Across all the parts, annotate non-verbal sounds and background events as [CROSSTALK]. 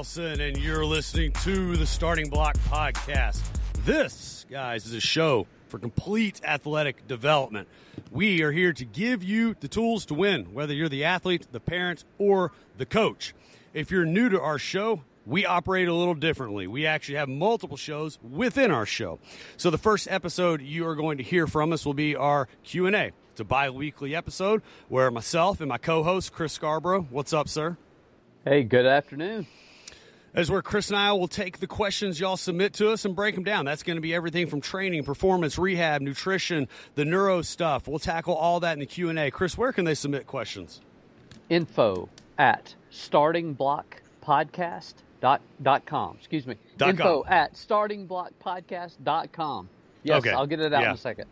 Nelson, and you're listening to the Starting Block Podcast. This, guys, is a show for complete athletic development. We are here to give you the tools to win, whether you're the athlete, the parent, or the coach. If you're new to our show, we operate a little differently. We actually have multiple shows within our show. So the first episode you are going to hear from us will be our Q&A. It's a bi-weekly episode where myself and my co-host Chris Scarborough, what's up, sir? Hey, good afternoon. As where Chris and I will take the questions y'all submit to us and break them down. That's going to be everything from training, performance, rehab, nutrition, the neuro stuff. We'll tackle all that in the Q&A. Chris, where can they submit questions? Info at startingblockpodcast dot dot com. Excuse me. Dot Info com. at startingblockpodcast dot com. Yes, Okay. I'll get it out Yeah. in a second.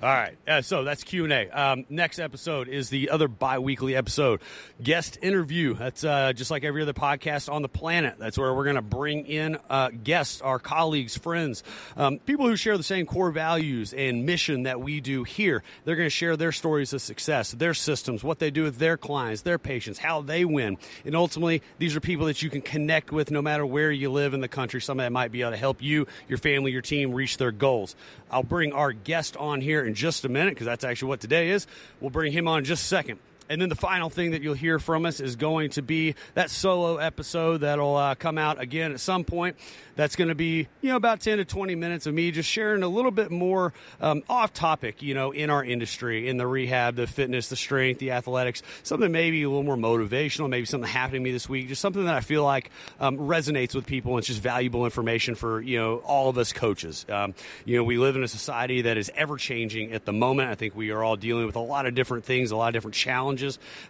All right, uh, so that's Q and A. Um, next episode is the other bi-weekly episode, guest interview. That's uh, just like every other podcast on the planet. That's where we're going to bring in uh, guests, our colleagues, friends, um, people who share the same core values and mission that we do here. They're going to share their stories of success, their systems, what they do with their clients, their patients, how they win, and ultimately, these are people that you can connect with no matter where you live in the country. Somebody that might be able to help you, your family, your team reach their goals. I'll bring our guest on here in just a minute because that's actually what today is. We'll bring him on in just a second. And then the final thing that you'll hear from us is going to be that solo episode that'll uh, come out again at some point. That's going to be, you know, about 10 to 20 minutes of me just sharing a little bit more um, off topic, you know, in our industry, in the rehab, the fitness, the strength, the athletics, something maybe a little more motivational, maybe something happening to me this week, just something that I feel like um, resonates with people and it's just valuable information for, you know, all of us coaches. Um, you know, we live in a society that is ever changing at the moment. I think we are all dealing with a lot of different things, a lot of different challenges.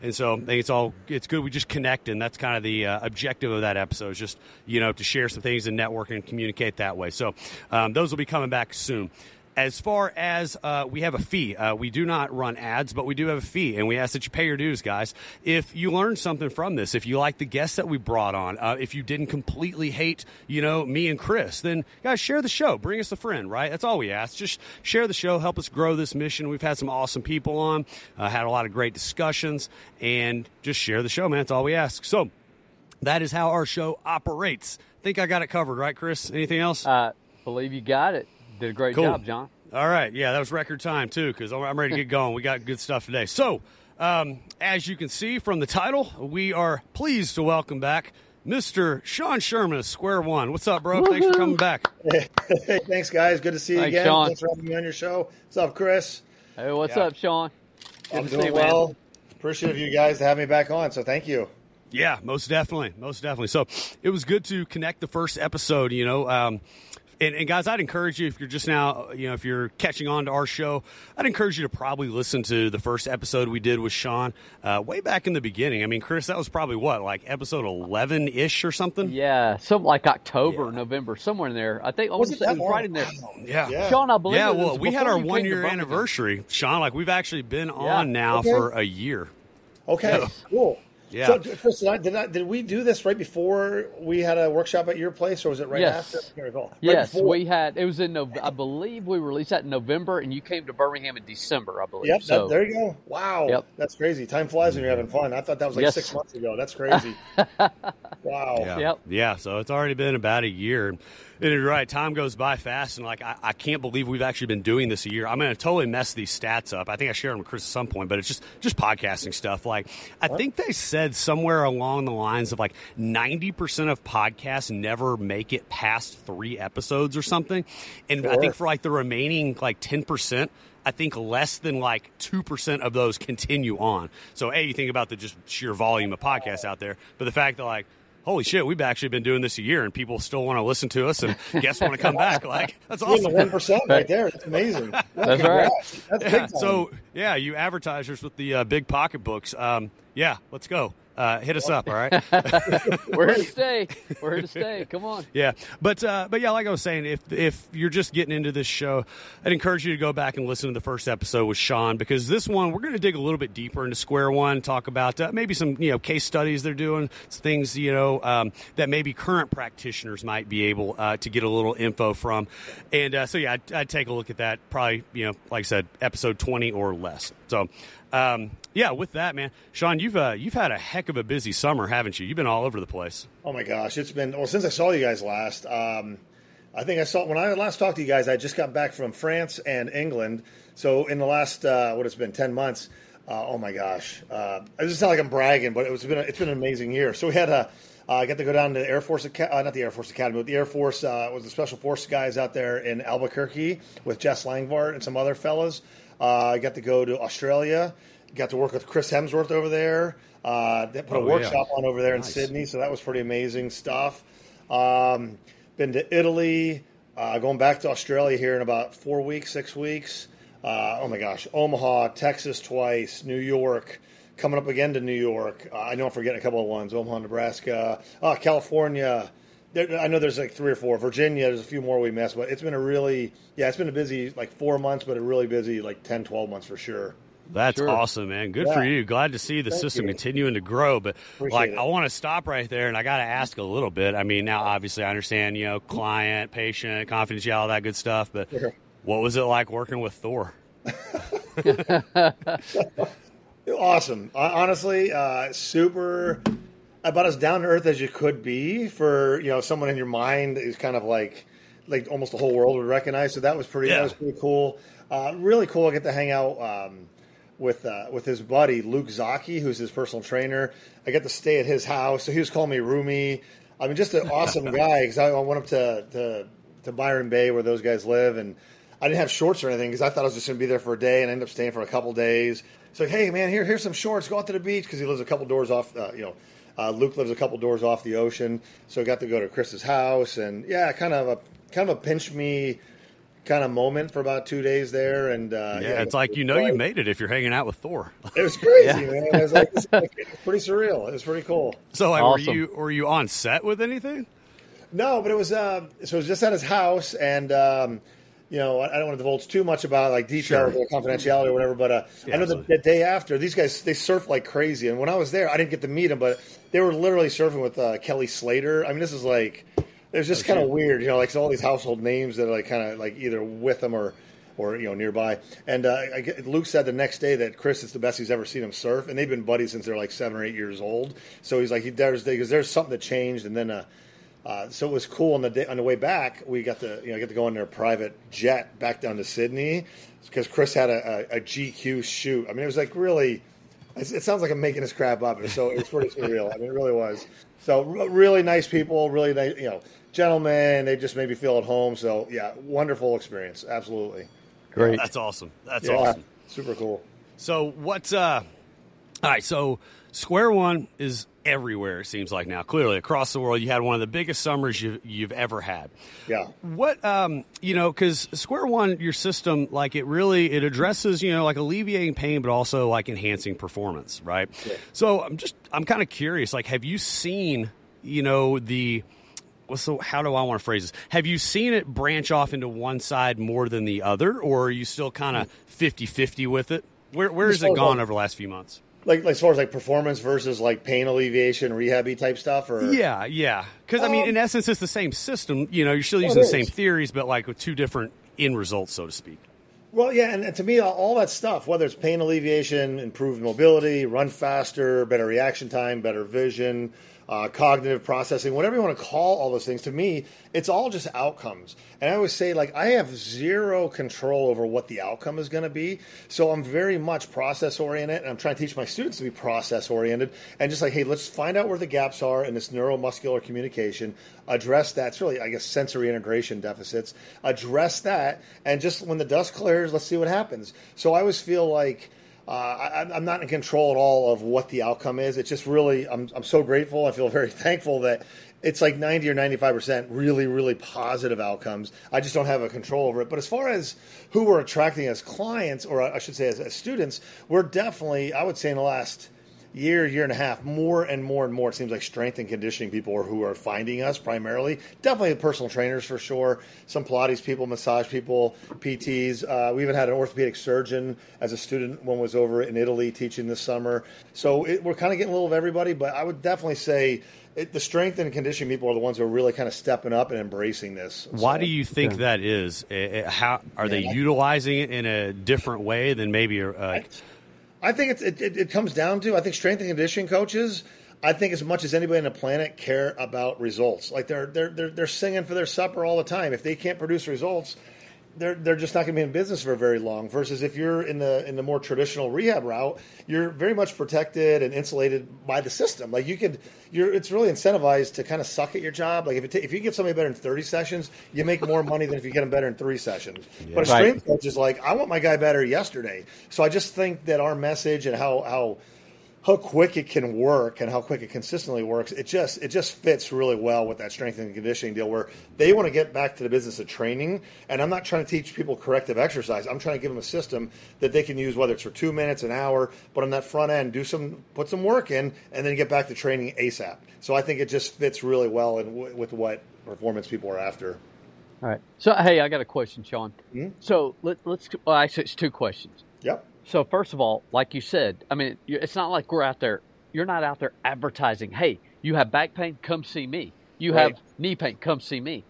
And so I think it's all, it's good we just connect. And that's kind of the uh, objective of that episode is just, you know, to share some things and network and communicate that way. So um, those will be coming back soon. As far as uh, we have a fee, uh, we do not run ads, but we do have a fee, and we ask that you pay your dues, guys. If you learned something from this, if you like the guests that we brought on, uh, if you didn't completely hate, you know, me and Chris, then guys, share the show. Bring us a friend, right? That's all we ask. Just share the show, help us grow this mission. We've had some awesome people on, uh, had a lot of great discussions, and just share the show, man. That's all we ask. So that is how our show operates. think I got it covered, right, Chris? Anything else? Uh, believe you got it. Did a great Cool. job, John. All right, yeah, that was record time too because I'm I'm ready to get going. We got good stuff today. So, um, as you can see from the title, we are pleased to welcome back Mr. Shawn Sherman of Square One. What's up, bro? Thanks for coming back. Hey, [LAUGHS] thanks, guys. Good to see you Thanks, again. Shawn. Thanks for having me on your show. What's up, Chris? Hey, what's Yeah. up, Shawn? Good I'm to doing see you, man. well. Appreciate you guys to have me back on. So thank you. Yeah, most definitely, most definitely. So it was good to connect the first episode. You know, um, and, and guys, I'd encourage you if you're just now, you know, if you're catching on to our show, I'd encourage you to probably listen to the first episode we did with Shawn uh, way back in the beginning. I mean, Chris, that was probably what, like episode 11 ish or something. Yeah, something like October, November, somewhere in there. I think Was it that it was right in there. Yeah. Yeah. Shawn, I believe Yeah, well, we had our one year anniversary, Shawn. Like we've actually been on Yeah. now Okay. for a year. Okay, cool. Yeah. So, Chris, did, I, did, I, did we do this right before we had a workshop at your place, or was it right Yes. after? I can't recall. Right Yes, before. we had. It was in Nov I believe we released that in November, and you came to Birmingham in December, I believe. Yep. so that, there you go. Wow. Yep. That's crazy. Time flies when you're having fun. I thought that was like Yes. six months ago. That's [LAUGHS] crazy. wow. Yeah. Yep. Yeah. So it's already been about a year. And you're right, time goes by fast, and like I, I can't believe we've actually been doing this a year. I'm going to totally mess these stats up. I think I shared them with Chris at some point, but it's just just podcasting stuff. Like I think they said somewhere along the lines of like 90 percent of podcasts never make it past three episodes or something, and I think for like the remaining like 10 percent. I think less than like 2% of those continue on. So, A, you think about the just sheer volume of podcasts out there, but the fact that, like, holy shit, we've actually been doing this a year and people still want to listen to us and guests want to come back. Like, that's You're the awesome. one percent right there. That's amazing. Yeah, That's right. congrats. That's big Yeah, time. so, yeah, you advertisers with the uh, big pocketbooks, um, yeah, let's go. Uh, hit us up, all right? [LAUGHS] we're here to [LAUGHS] stay. We're here to stay. Come on. Yeah, but uh, but yeah, like I was saying, if if you're just getting into this show, I'd encourage you to go back and listen to the first episode with Shawn because this one we're going to dig a little bit deeper into Square One, talk about uh, maybe some you know case studies they're doing, things you know um, that maybe current practitioners might be able uh, to get a little info from, and uh, so yeah, I'd, I'd take a look at that. Probably you know, like I said, episode twenty or less. So. Um, yeah, with that, man, Shawn, you you've uh, you've had a heck of a busy summer, haven't you? You've been all over the place. Oh my gosh, it's been well since I saw you guys last. Um, I think I saw when I last talked to you guys. I just got back from France and England. So in the last uh, what it's been ten months. Uh, oh my gosh, uh, it doesn't sound like I'm bragging, but it was been a, it's been an amazing year. So we had a. Uh, got to go down to the Air Force, uh, not the Air Force Academy, but the Air Force uh, was the Special Force guys out there in Albuquerque with Jess Langvart and some other fellas. Uh, I got to go to Australia. Got to work with Chris Hemsworth over there. Uh, they put Oh, a yeah. workshop on over there Nice. in Sydney, so that was pretty amazing stuff. Um, been to Italy. Uh, going back to Australia here in about four weeks, six weeks. Uh, oh my gosh, Omaha, Texas twice, New York. Coming up again to New York. Uh, I know I'm forgetting a couple of ones. Omaha, Nebraska, uh, California. There, I know there's like three or four. Virginia, there's a few more we missed, but it's been a really, yeah, it's been a busy like four months, but a really busy like 10, 12 months for sure. That's Sure. awesome, man. Good Yeah. for you. Glad to see the Thank system you. continuing to grow. But Appreciate like, it. I want to stop right there, and I got to ask a little bit. I mean, now obviously I understand, you know, client, patient, confidentiality, all that good stuff. But Sure. what was it like working with Thor? [LAUGHS] Awesome. Honestly, uh, super about as down to earth as you could be for you know someone in your mind is kind of like like almost the whole world would recognize. So that was pretty. Yeah. That was pretty cool. Uh, really cool. I get to hang out um, with uh, with his buddy Luke Zocchi, who's his personal trainer. I get to stay at his house. So he was calling me Roomy. I mean, just an [LAUGHS] awesome guy. Because I, I went up to, to to Byron Bay where those guys live, and I didn't have shorts or anything because I thought I was just going to be there for a day, and I ended up staying for a couple days. So like, hey man, here here's some shorts. Go out to the beach because he lives a couple doors off. Uh, you know, uh, Luke lives a couple doors off the ocean, so I got to go to Chris's house, and yeah, kind of a kind of a pinch me kind of moment for about two days there, and uh, yeah, it's like you know you made it if you're hanging out with Thor. [LAUGHS] It was crazy, Yeah. man. It was like, it's [LAUGHS] like- it's pretty surreal. It was pretty cool. So like, Awesome. were you were you on set with anything? No, but it was uh, so it was just at his house, and um, you know I I don't want to divulge too much about like detail Sure. or confidentiality or whatever. But uh, Yeah, I know the, the day after these guys they surf like crazy, and when I was there, I didn't get to meet them, but they were literally surfing with uh, Kelly Slater. I mean, this is like it was just kind of weird, you know, like all these household names that are like kind of like either with them or. Or you know nearby, and uh, I get, Luke said the next day that Chris is the best he's ever seen him surf, and they've been buddies since they're like seven or eight years old. So he's like, he there's because there's something that changed, and then uh, uh, so it was cool on the day, on the way back. We got to you know get to go on their private jet back down to Sydney because Chris had a, a, a GQ shoot. I mean, it was like really. It sounds like I'm making this crap up. So it was pretty surreal. I mean, it really was. So really nice people, really nice, you know, gentlemen. They just made me feel at home. So yeah, wonderful experience. Absolutely. Great. That's awesome. That's Yeah, awesome. super cool. So what's uh all right, so Square One is everywhere, it seems like now. Clearly, across the world, you had one of the biggest summers you've, you've ever had. Yeah. What, um, you know, because Square One, your system, like it really, it addresses, you know, like alleviating pain, but also like enhancing performance, right? Yeah. So I'm just, I'm kind of curious, like, have you seen, you know, the, well, so how do I want to phrase this? Have you seen it branch off into one side more than the other, or are you still kind of 50 50 with it? Where, where has it gone like- over the last few months? Like, like as far as like performance versus like pain alleviation, rehabby type stuff, or Yeah, yeah. Because I mean, Um, in essence, it's the same system. You know, you're still using the same is. theories, but like with two different end results, so to speak. Well, yeah, and, and to me, all, all that stuff, whether it's pain alleviation, improved mobility, run faster, better reaction time, better vision, uh, cognitive processing, whatever you want to call all those things, to me, it's all just outcomes. And I always say, like, I have zero control over what the outcome is going to be. So I'm very much process oriented, and I'm trying to teach my students to be process oriented and just like, hey, let's find out where the gaps are in this neuromuscular communication, address that. It's really, I guess, sensory integration deficits, address that, and just when the dust clears, let's see what happens. So I always feel like, uh, I, I'm- I'm not in control at all of what the outcome is. It's just really, I'm, I'm so grateful. I feel [LAUGHS] very thankful that it's like 90 or 95% really, really positive outcomes. I just don't have a control over it. But as far as who we're attracting as clients, or I should say as, as students, we're definitely, I would say in the last year, year and a half, more and more and more, it seems like strength and conditioning people are who are finding us primarily. Definitely the personal trainers for sure. Some Pilates people, massage people, PTs. Uh, we even had an orthopedic surgeon as a student. One was over in Italy teaching this summer. So it, we're kind of getting a little of everybody, but I would definitely say it, the strength and conditioning people are the ones who are really kind of stepping up and embracing this. Why So- do you think that is? Eh, eh, How are they Yeah. utilizing it in a different way than maybe? Uh, I think it's, it, it, it comes down to I think strength and conditioning coaches. I think as much as anybody on the planet care about results. Like they're they're they're, they're singing for their supper all the time. If they can't produce results, they're they're just not going to be in business for very long. Versus if you're in the in the more traditional rehab route, you're very much protected and insulated by the system. Like you could, you're it's really incentivized to kind of suck at your job. Like if it ta- if you get somebody better in 30 sessions, you make more money than if you get them better in three sessions. But a Right. strength coach is like, I want my guy better yesterday. So I just think that our message and how how how quick it can work and how quick it consistently works, it just it just fits really well with that strength and conditioning deal where they want to get back to the business of training. And I'm not trying to teach people corrective exercise. I'm trying to give them a system that they can use whether it's for two minutes, an hour, but on that front end, do some put some work in, and then get back to training ASAP. So I think it just fits really well in, w- with what performance people are after. All right. So, hey, I got a question, Shawn. Hmm? So let, let's. Well, actually, it's two questions. Yep. So first of all, like you said, I mean, it's not like we're out there. You're not out there advertising. Hey, you have back pain? Come see me. You Right. have knee pain? Come see me.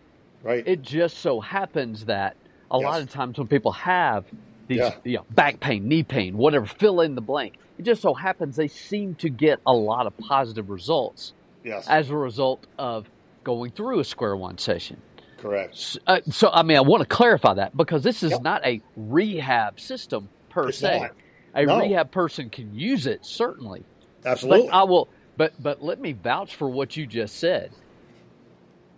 Right. It just so happens that a lot of times when people have these Yeah. you know, back pain, knee pain, whatever, fill in the blank. It just so happens they seem to get a lot of positive results yes. as a result of going through a square one session. Correct. S- Uh, so, I mean, I want to clarify that because this is Yep. not a rehab system per It's se. not. A No. rehab person can use it certainly, Absolutely. but I will. But but let me vouch for what you just said.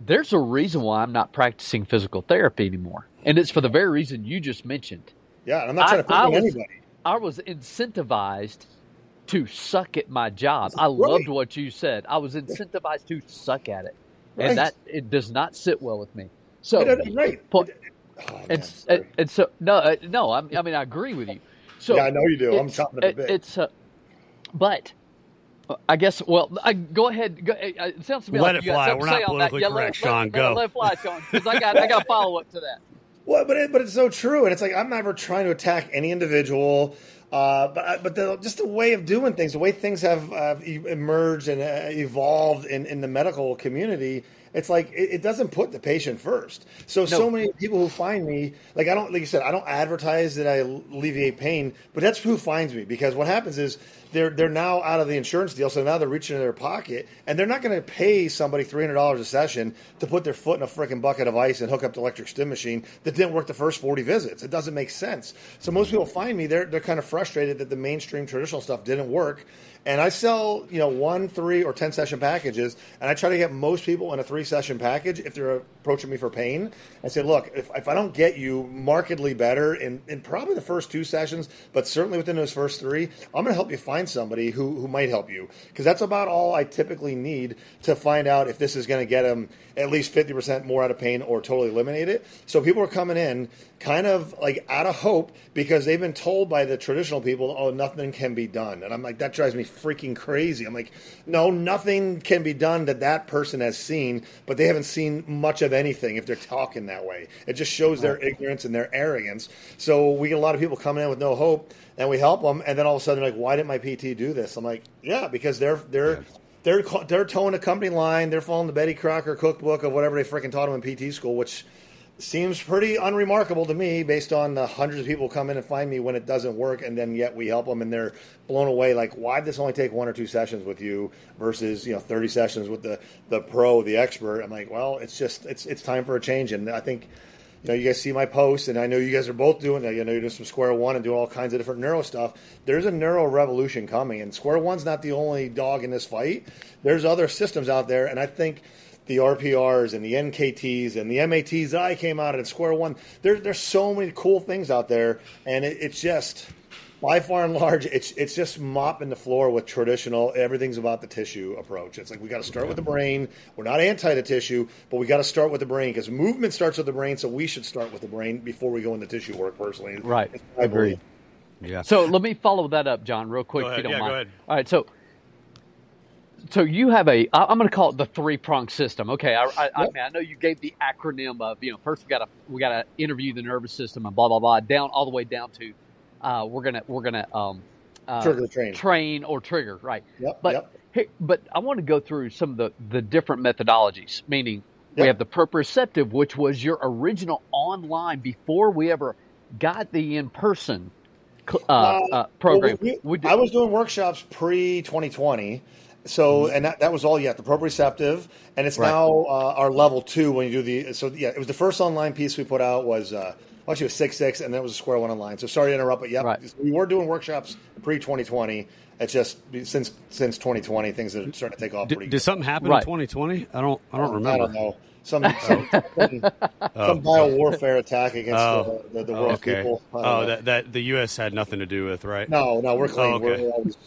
There's a reason why I'm not practicing physical therapy anymore, and it's for the very reason you just mentioned. yeah, and I'm not trying I- to put I was- anybody. I was incentivized to suck at my job. I loved what you said. I was incentivized to suck at it, Right. and that it does not sit well with me. So, right. po- Oh, man, and, sorry. and, and so no, uh, no. I, I mean, I agree with you. So yeah, I know you do. I'm it's- chopping at the it- bit. It's uh, but uh, I guess. Well, I, go ahead. Go, uh, it sounds to me Let like it you got fly. something We're to not say on that. politically Yeah, let- correct, let- Shawn. let- Go. Let it fly, Shawn, because I got I got a follow up to that. [LAUGHS] Well, but it, but it's so true, and it's like I'm never trying to attack any individual, uh, but but the, just the way of doing things, the way things have uh, emerged and uh, evolved in, in the medical community, it's like it, it doesn't put the patient first. So so many people who find me, like I don't, like you said, I don't advertise that I alleviate pain, but that's who finds me because what happens is they're they're now out of the insurance deal, so now they're reaching in their pocket, and they're not going to pay somebody three hundred dollars a session to put their foot in a freaking bucket of ice and hook up the electric stim machine that didn't work the first forty visits. It doesn't make sense. So most people find me, they're they're kind of frustrated that the mainstream traditional stuff didn't work. And I sell, you know, one, three, or ten session packages, and I try to get most people in a three session package if they're approaching me for pain. I say, look, if, if I don't get you markedly better in, in probably the first two sessions, but certainly within those first three, I'm going to help you find somebody who, who might help you. Because that's about all I typically need to find out if this is going to get them at least 50% more out of pain or totally eliminate it. So people are coming in kind of like out of hope because they've been told by the traditional people, oh, nothing can be done. And I'm like, that drives me freaking crazy. I'm like, no, nothing can be done that that person has seen, but they haven't seen much of anything if they're talking that way. It just shows their ignorance and their arrogance. So we get a lot of people coming in with no hope and we help them. And then all of a sudden, they're like, why didn't my PT do this? I'm like, yeah, because they're, they're, they're they're toeing a company line. They're following the Betty Crocker cookbook of whatever they freaking taught them in PT school, which seems pretty unremarkable to me based on the hundreds of people come in and find me when it doesn't work, and then yet we help them and they're blown away. Like, why did this only take one or two sessions with you versus you know thirty sessions with the the pro, the expert? I'm like, well, it's just it's it's time for a change, and I think. You know, you guys see my posts, and I know you guys are both doing. You know, you're doing some Square One and doing all kinds of different neuro stuff. There's a neuro revolution coming, and Square One's not the only dog in this fight. There's other systems out there, and I think the RPRs and the NKTs and the MATs that I came out at Square One. There, there's so many cool things out there, and it, it's just by far and large, it's it's just mopping the floor with traditional. Everything's about the tissue approach. It's like we got to start with the brain. We're not anti the tissue, but we got to start with the brain because movement starts with the brain. So we should start with the brain before we go into tissue work. Personally, Right. I agree. Yeah. So let me follow that up, John, real quick, Go if you don't Yeah, go mind. ahead. All right, so so you have a I'm going to call it the three prong system. Okay, I, I, I mean I know you gave the acronym of you know first we got to we got to interview the nervous system and blah blah blah down all the way down to uh, we're gonna we're gonna um, uh, Trigger train. train or trigger right. Yep. But yep. hey, but I want to go through some of the the different methodologies. Meaning we have the proprioceptive, which was your original online before we ever got the in person uh, uh, program. Well, we- Would- I was doing workshops pre 2020. So, and that, that was all yet the proprioceptive, and it's Right. now uh, our level two when you do the. So, yeah, it was the first online piece we put out was uh, actually it was six six, and then it was a square one online. So, sorry to interrupt, but yeah, Right. we were doing workshops pre 2020. It's just since since 2020, things are starting to take off Did, pretty. did something happen Right. in 2020? I don't. I don't remember. I don't know. Some [LAUGHS] some, some, some bio warfare attack against Oh. the, the, the Oh, world's okay. people. Oh, that that the U.S. had nothing to do with, right? no, no, we're clean. Oh, okay. we're, we're always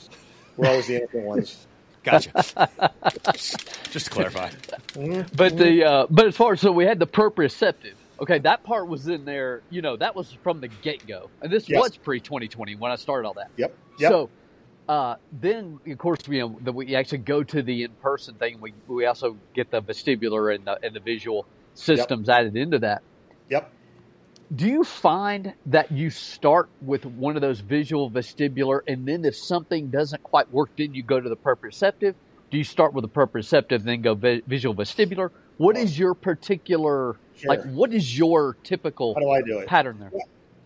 we're always the innocent ones. Gotcha. [LAUGHS] Just to clarify. But the uh, but as far as so we had the proprioceptive. Okay, that part was in there. You know, that was from the get go, and this Yes. was pre twenty twenty when I started all that. Yep. Yep. So uh, then, of course, you know, the, we actually go to the in person thing. We we also get the vestibular and the, and the visual systems added into that. yep. Do you find that you start with one of those visual vestibular, and then if something doesn't quite work, then you go to the proprioceptive? Do you start with the proprioceptive, then go vi- visual vestibular? What is your particular Sure. like? What is your typical How do I do it? pattern there?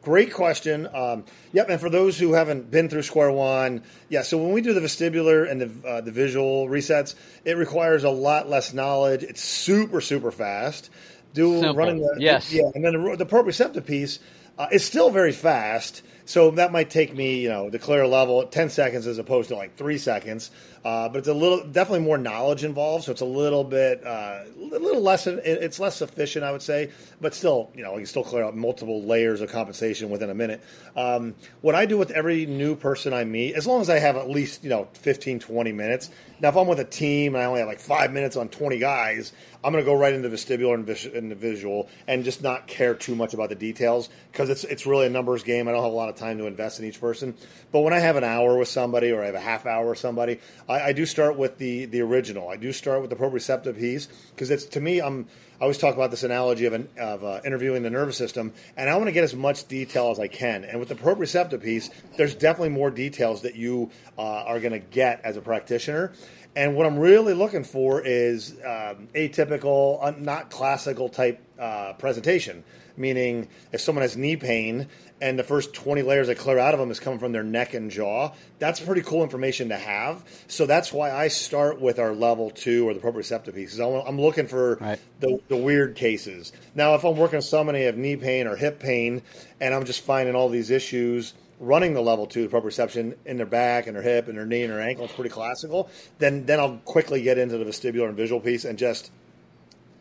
Great question. Um, yep. And for those who haven't been through Square One, yeah. So when we do the vestibular and the uh, the visual resets, it requires a lot less knowledge. It's super super fast. Do Simple. running the Yes. yeah, and then the, the proprioceptive piece uh, is still very fast. So that might take me, you know, the clear level at ten seconds as opposed to like three seconds. Uh, but it's a little definitely more knowledge involved, so it's a little bit uh, a little less. It's less sufficient, I would say, but still, you know, you can still clear out multiple layers of compensation within a minute. Um, what I do with every new person I meet, as long as I have at least you know 15, 20 minutes. Now, if I'm with a team and I only have like five minutes on twenty guys, I'm going to go right into vestibular and, vis- and the visual and just not care too much about the details because it's it's really a numbers game. I don't have a lot of time to invest in each person. But when I have an hour with somebody or I have a half hour with somebody, I, I do start with the the original. I do start with the proprioceptive piece because it's to me I'm. I always talk about this analogy of, an, of uh, interviewing the nervous system, and I want to get as much detail as I can. And with the proprioceptive piece, there's definitely more details that you uh, are going to get as a practitioner. And what I'm really looking for is um, atypical, uh, not classical type uh, presentation. Meaning, if someone has knee pain and the first 20 layers I clear out of them is coming from their neck and jaw, that's pretty cool information to have. So that's why I start with our level two or the proprioceptive pieces. I'm looking for Right. the, the weird cases. Now, if I'm working with somebody who have knee pain or hip pain, and I'm just finding all these issues running the level two proprioception in their back and their hip and their knee and their ankle, it's pretty classical. Then then I'll quickly get into the vestibular and visual piece and just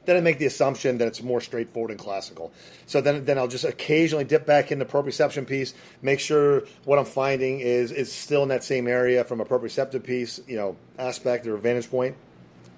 then I make the assumption that it's more straightforward and classical. So then, then I'll just occasionally dip back in the proprioception piece, make sure what I'm finding is is still in that same area from a proprioceptive piece, you know, aspect or vantage point.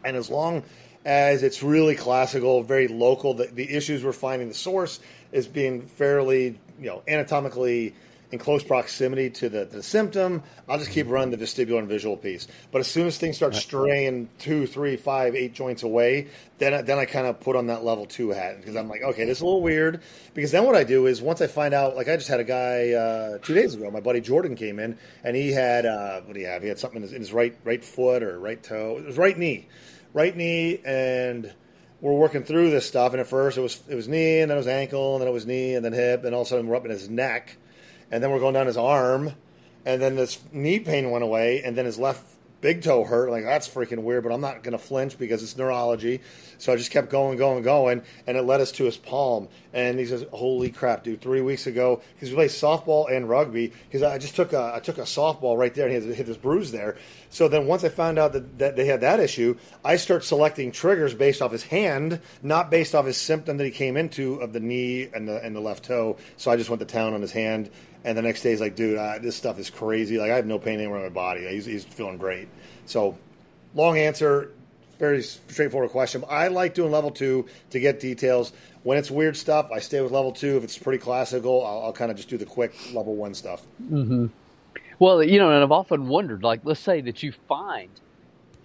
And as long as it's really classical, very local, the, the issues we're finding, the source is being fairly, you know, anatomically in close proximity to the, the symptom, I'll just keep running the vestibular and visual piece. But as soon as things start straying two, three, five, eight joints away, then I, then I kind of put on that level two hat because I'm like, okay, this is a little weird. Because then what I do is once I find out, like I just had a guy uh, two days ago, my buddy Jordan came in and he had uh, what do you have? He had something in his, in his right right foot or right toe, it was right knee, right knee, and we're working through this stuff. And at first it was it was knee, and then it was ankle, and then it was knee, and then hip, and all of a sudden we're up in his neck and then we're going down his arm, and then this knee pain went away, and then his left big toe hurt. Like that's freaking weird, but I'm not to flinch because it's neurology. So I just kept going, going, going, and it led us to his palm. And he says, "Holy crap, dude! Three weeks ago, because we played softball and rugby. Because I just took a I took a softball right there, and he hit this bruise there. So then once I found out that, that they had that issue, I start selecting triggers based off his hand, not based off his symptom that he came into of the knee and the and the left toe. So I just went to town on his hand." And the next day he's like, dude, uh, this stuff is crazy. Like I have no pain anywhere in my body. He's, he's feeling great. So, long answer, very straightforward question. I like doing level two to get details. When it's weird stuff, I stay with level two. If it's pretty classical, I'll, I'll kind of just do the quick level one stuff. Well, you know, and I've often wondered, like, let's say that you find,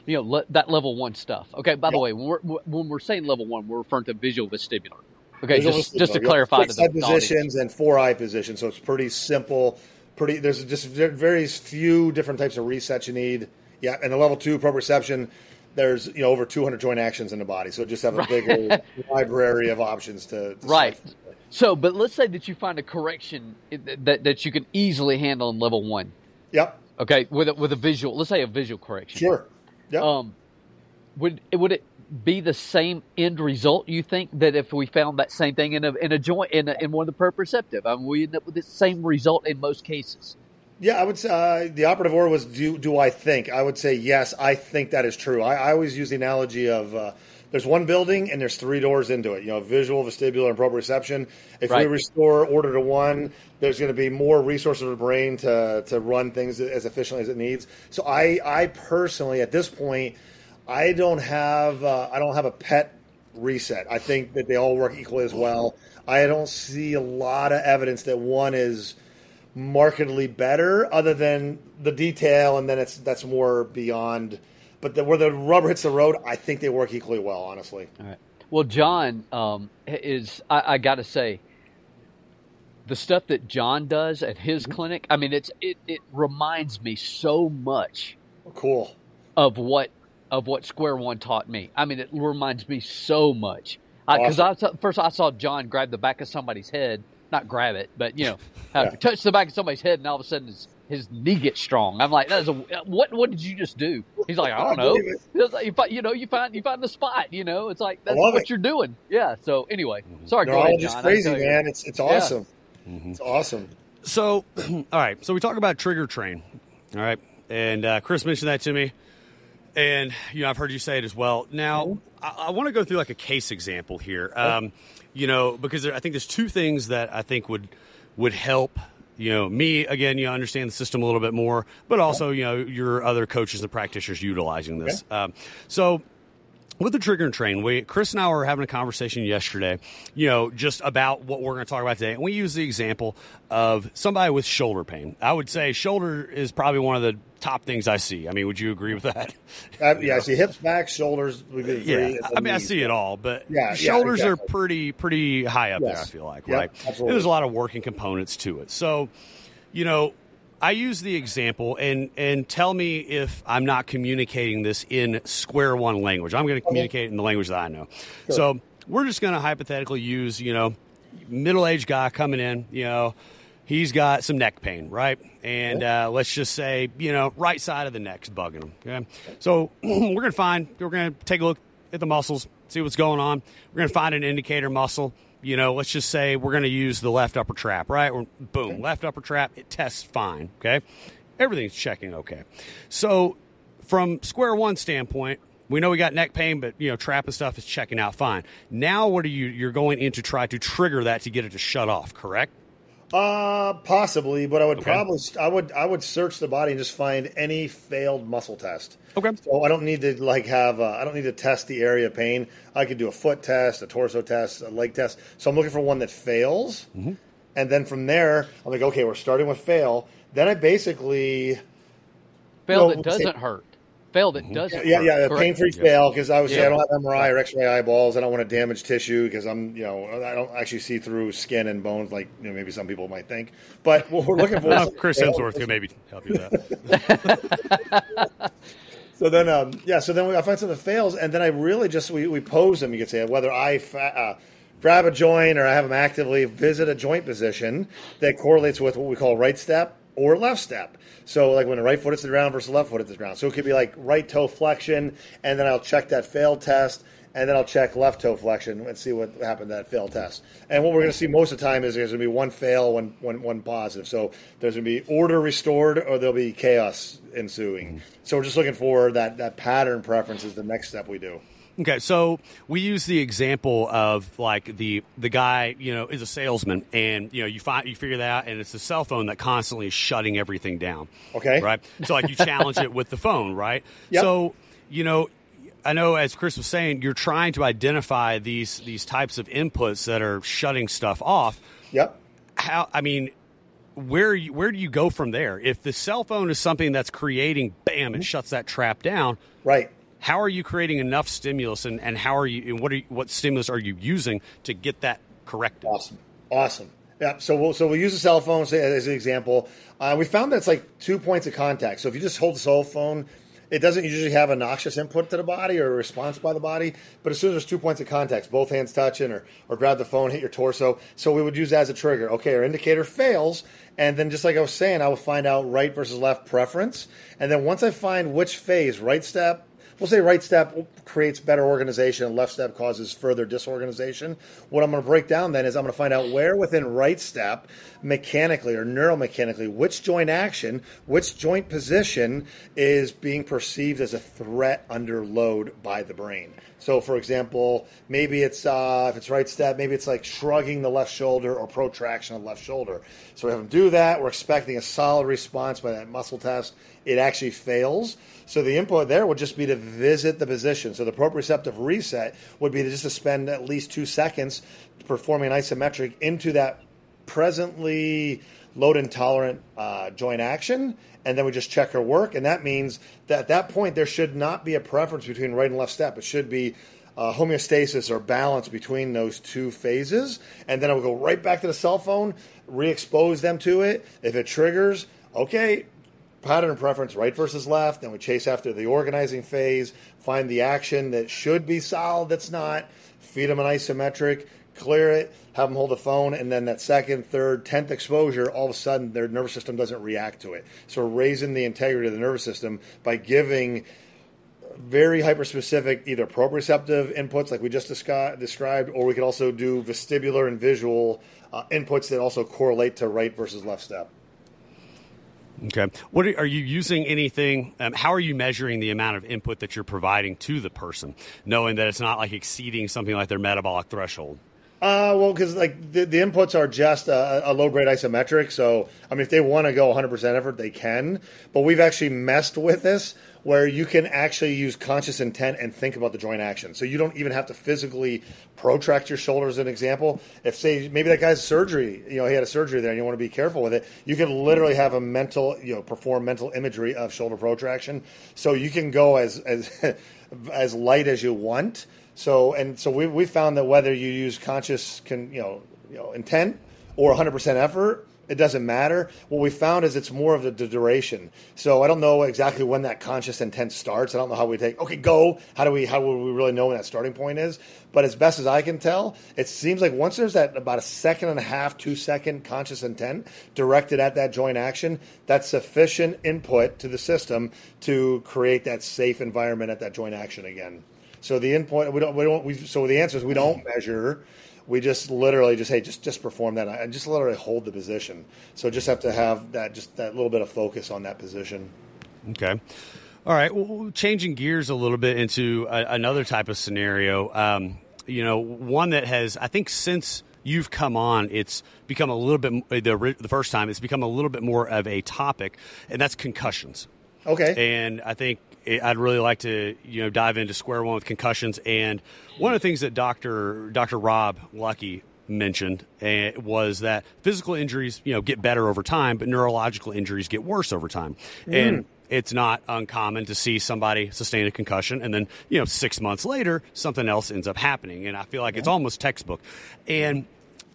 you know, le- that level one stuff. Okay, by the way, when we're, when we're saying level one, we're referring to visual vestibular. Okay, just, just to clarify Six the positions and four eye positions. So it's pretty simple. Pretty. There's just ve- very few different types of resets you need. Yeah, and the level two proprioception. There's you know over 200 joint actions in the body, so just have a bigger [LAUGHS] library of options to, to Right. select. So, but let's say that you find a correction that, that you can easily handle in level one. Yep. Okay, with a, with a visual, let's say a visual correction. Sure. Yep. Um, would would it be the same end result? You think that if we found that same thing in a in a joint in a, in one of the proprioceptive, I mean, we end up with the same result in most cases. Yeah, I would say uh, the operative word was do, do I think? I would say yes, I think that is true. I, I always use the analogy of uh, there's one building and there's three doors into it. You know, visual, vestibular, and proprioception. If Right. we restore order to one, there's going to be more resources of the brain to, to run things as efficiently as it needs. So I, I personally, at this point, I don't have uh, I don't have a pet reset. I think that they all work equally as well. I don't see a lot of evidence that one is markedly better, other than the detail, and then it's that's more beyond. But the, where the rubber hits the road, I think they work equally well. Honestly, All right. Well, John um, is I, I got to say the stuff that John does at his clinic. I mean, it's it, it reminds me so much cool. of what of what Square One taught me. I mean, it reminds me so much because I, saw first I saw John grab the back of somebody's head, not grab it, but you know, [LAUGHS] Yeah. touch the back of somebody's head, and all of a sudden his, his knee gets strong. I'm like, that is a what? What did you just do? He's like, I don't know. believe like you, fi- you know, you find you find the spot. You know, it's like that's what it. you're doing. Yeah. So anyway, sorry, go ahead, it's John. I crazy, tell you. man. It's it's awesome. It's awesome. So, [CLEARS THROAT] all right. So we talk about trigger train. All right. And uh, Chris mentioned that to me. And, you know, I've heard you say it as well. Now, I, I want to go through like a case example here. Um, you know, because there, I think there's two things that I think would would help. You know, me again. You understand the system a little bit more, but also you know your other coaches and practitioners utilizing this. Um, so with the trigger and train, we Chris and I were having a conversation yesterday, you know, just about what we're going to talk about today, and we use the example of somebody with shoulder pain. I would say shoulder is probably one of the top things I see. I mean, would you agree with that? [LAUGHS] Uh, yeah, I see hips, back, shoulders. Would be three, Yeah, I mean, I see it all, but Yeah, yeah, shoulders exactly. are pretty pretty high up there. I feel like, Yep, right? absolutely. There's a lot of working components to it. So, you know, I use the example and and tell me if I'm not communicating this in square one language. I'm going to communicate in the language that I know. So we're just going to hypothetically use, you know, middle aged guy coming in, you know. He's got some neck pain, right? And uh, let's just say, you know, right side of the neck's bugging him. Okay, so [CLEARS THROAT] we're gonna find, we're gonna take a look at the muscles, see what's going on. We're gonna find an indicator muscle. You know, let's just say we're gonna use the left upper trap, right? Or boom, left upper trap. It tests fine. Okay, everything's checking okay. So from square one standpoint, we know we got neck pain, but you know, trap and stuff is checking out fine. Now, what are you? You're going in to try to trigger that to get it to shut off, correct? Uh, possibly, but I would Okay. probably I would I would search the body and just find any failed muscle test. Okay. So I don't need to like have uh, I don't need to test the area of pain. I could do a foot test, a torso test, a leg test. So I'm looking for one that fails, Mm-hmm. and then from there I'm like, okay, we're starting with fail. Then I basically Fail No, that we'll say- doesn't hurt. Fail that doesn't. yeah hurt, yeah correct? pain free fail because I was Yeah. I don't have MRI or X-ray eyeballs. I don't want to damage tissue because I'm you know I don't actually see through skin and bones like you know maybe some people might think. But what we're looking for Well, Chris fail. Hemsworth could maybe help you with that. [LAUGHS] So then, um, yeah. So then we, I find something that fails, and then I really just we, we pose them. You could say whether I fa- uh, grab a joint or I have them actively visit a joint position that correlates with what we call right step or left step. So like when the right foot hits the ground versus left foot hits the ground. So it could be like right toe flexion, and then I'll check that failed test, and then I'll check left toe flexion and see what happened to that failed test. And what we're going to see most of the time is there's going to be one fail, one, one, one positive. So there's going to be order restored, or there'll be chaos ensuing. Mm-hmm. So we're just looking for that that pattern preference is the next step we do. Okay, so we use the example of like the the guy, you know, is a salesman, and you know, you find you figure that out, and it's the cell phone that constantly is shutting everything down. Okay. right? So like you challenge it with the phone, right? Yep. So you know, I know as Chris was saying, you're trying to identify these these types of inputs that are shutting stuff off. Yep. How? I mean. Where you, where do you go from there? If the cell phone is something that's creating, bam, it mm-hmm. shuts that trap down Right. How are you creating enough stimulus and, and how are you and what are you, what stimulus are you using to get that corrected Awesome. Awesome. Yeah. So we'll so we'll use the cell phone as an example. Uh, we found that it's like two points of contact. So if you just hold the cell phone, it doesn't usually have a noxious input to the body or a response by the body. But as soon as there's two points of contact, both hands touching or, or grab the phone, hit your torso. So we would use that as a trigger. Okay, our indicator fails. And then just like I was saying, I will find out right versus left preference. And then once I find which phase, right step, we'll say right step creates better organization and left step causes further disorganization. What I'm going to break down then is I'm going to find out where within right step, mechanically or neuromechanically, which joint action, which joint position is being perceived as a threat under load by the brain. So, for example, maybe it's uh, if it's right step, maybe it's like shrugging the left shoulder or protraction of the left shoulder. So we have them do that. We're expecting a solid response by that muscle test. It actually fails. So the input there would just be to visit the position. So the proprioceptive reset would be to just to spend at least two seconds performing an isometric into that presently load intolerant uh, joint action, and then we just check her work. And that means that at that point, there should not be a preference between right and left step. It should be uh, homeostasis or balance between those two phases. And then I will go right back to the cell phone, re expose them to it. If it triggers, okay, pattern preference, right versus left. Then we chase after the organizing phase, find the action that should be solid that's not, feed them an isometric, clear it, have them hold the phone, and then that second, third, tenth exposure, all of a sudden their nervous system doesn't react to it. So raising the integrity of the nervous system by giving very hyperspecific either proprioceptive inputs like we just described, or we could also do vestibular and visual uh, inputs that also correlate to right versus left step. Okay. What are, are you using anything? Um, how are you measuring the amount of input that you're providing to the person, knowing that it's not like exceeding something like their metabolic threshold? Uh, well, because like the, the inputs are just a, a low grade isometric. So, I mean, if they want to go 100% effort, they can. But we've actually messed with this where you can actually use conscious intent and think about the joint action. So you don't even have to physically protract your shoulder as an example. If say maybe that guy's surgery, you know, he had a surgery there and you want to be careful with it, you can literally have a mental, you know, perform mental imagery of shoulder protraction. So you can go as as [LAUGHS] as light as you want so and so we we found that whether you use conscious can you know you know intent or 100% effort, it doesn't matter. What we found is it's more of the, the, duration. So I don't know exactly when that conscious intent starts. I don't know how we take okay go. How do we how would we really know when that starting point is? But as best as I can tell, it seems like once there's that about a second and a half, two second conscious intent directed at that joint action, that's sufficient input to the system to create that safe environment at that joint action again. So the endpoint we don't we don't we so the answer is we don't measure. We just literally just hey just just perform that and just literally hold the position. So just have to have that just that little bit of focus on that position. Okay. All right. Well, changing gears a little bit into a, another type of scenario. Um, you know, one that has I think since you've come on, it's become a little bit the the first time it's become a little bit more of a topic, and that's concussions. Okay. And I think I'd really like to you know dive into square one with concussions. And one of the things that Doctor Doctor Rob Lucky mentioned uh, was that physical injuries you know get better over time, but neurological injuries get worse over time. Mm. And it's not uncommon to see somebody sustain a concussion and then you know six months later something else ends up happening and i feel like yeah. it's almost textbook and